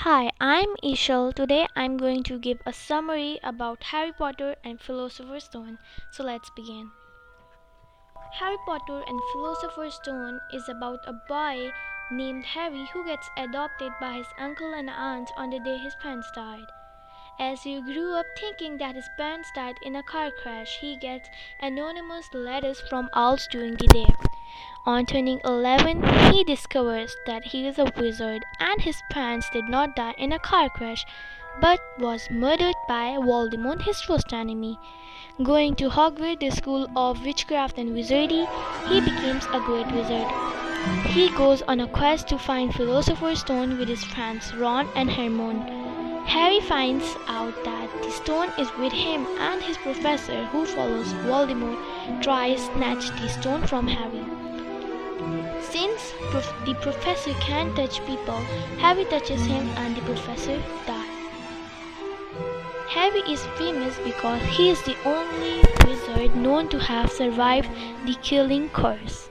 Hi, I'm Ishal. Today I'm going to give a summary about Harry Potter and Philosopher's Stone. So let's begin. Harry Potter and Philosopher's Stone is about a boy named Harry who gets adopted by his uncle and aunt on the day his parents died. As he grew up thinking that his parents died in a car crash, he gets anonymous letters from owls during the day. On turning 11, he discovers that he is a wizard and his parents did not die in a car crash but was murdered by Voldemort, his worst enemy. Going to Hogwarts, the school of witchcraft and wizardry, he becomes a great wizard. He goes on a quest to find Philosopher's Stone with his friends Ron and Hermione. Harry finds out that the stone is with him and his professor who follows Voldemort tries to snatch the stone from Harry. Since prof- the professor can't touch people, Harry touches him and the professor dies. Harry is famous because he is the only wizard known to have survived the killing curse.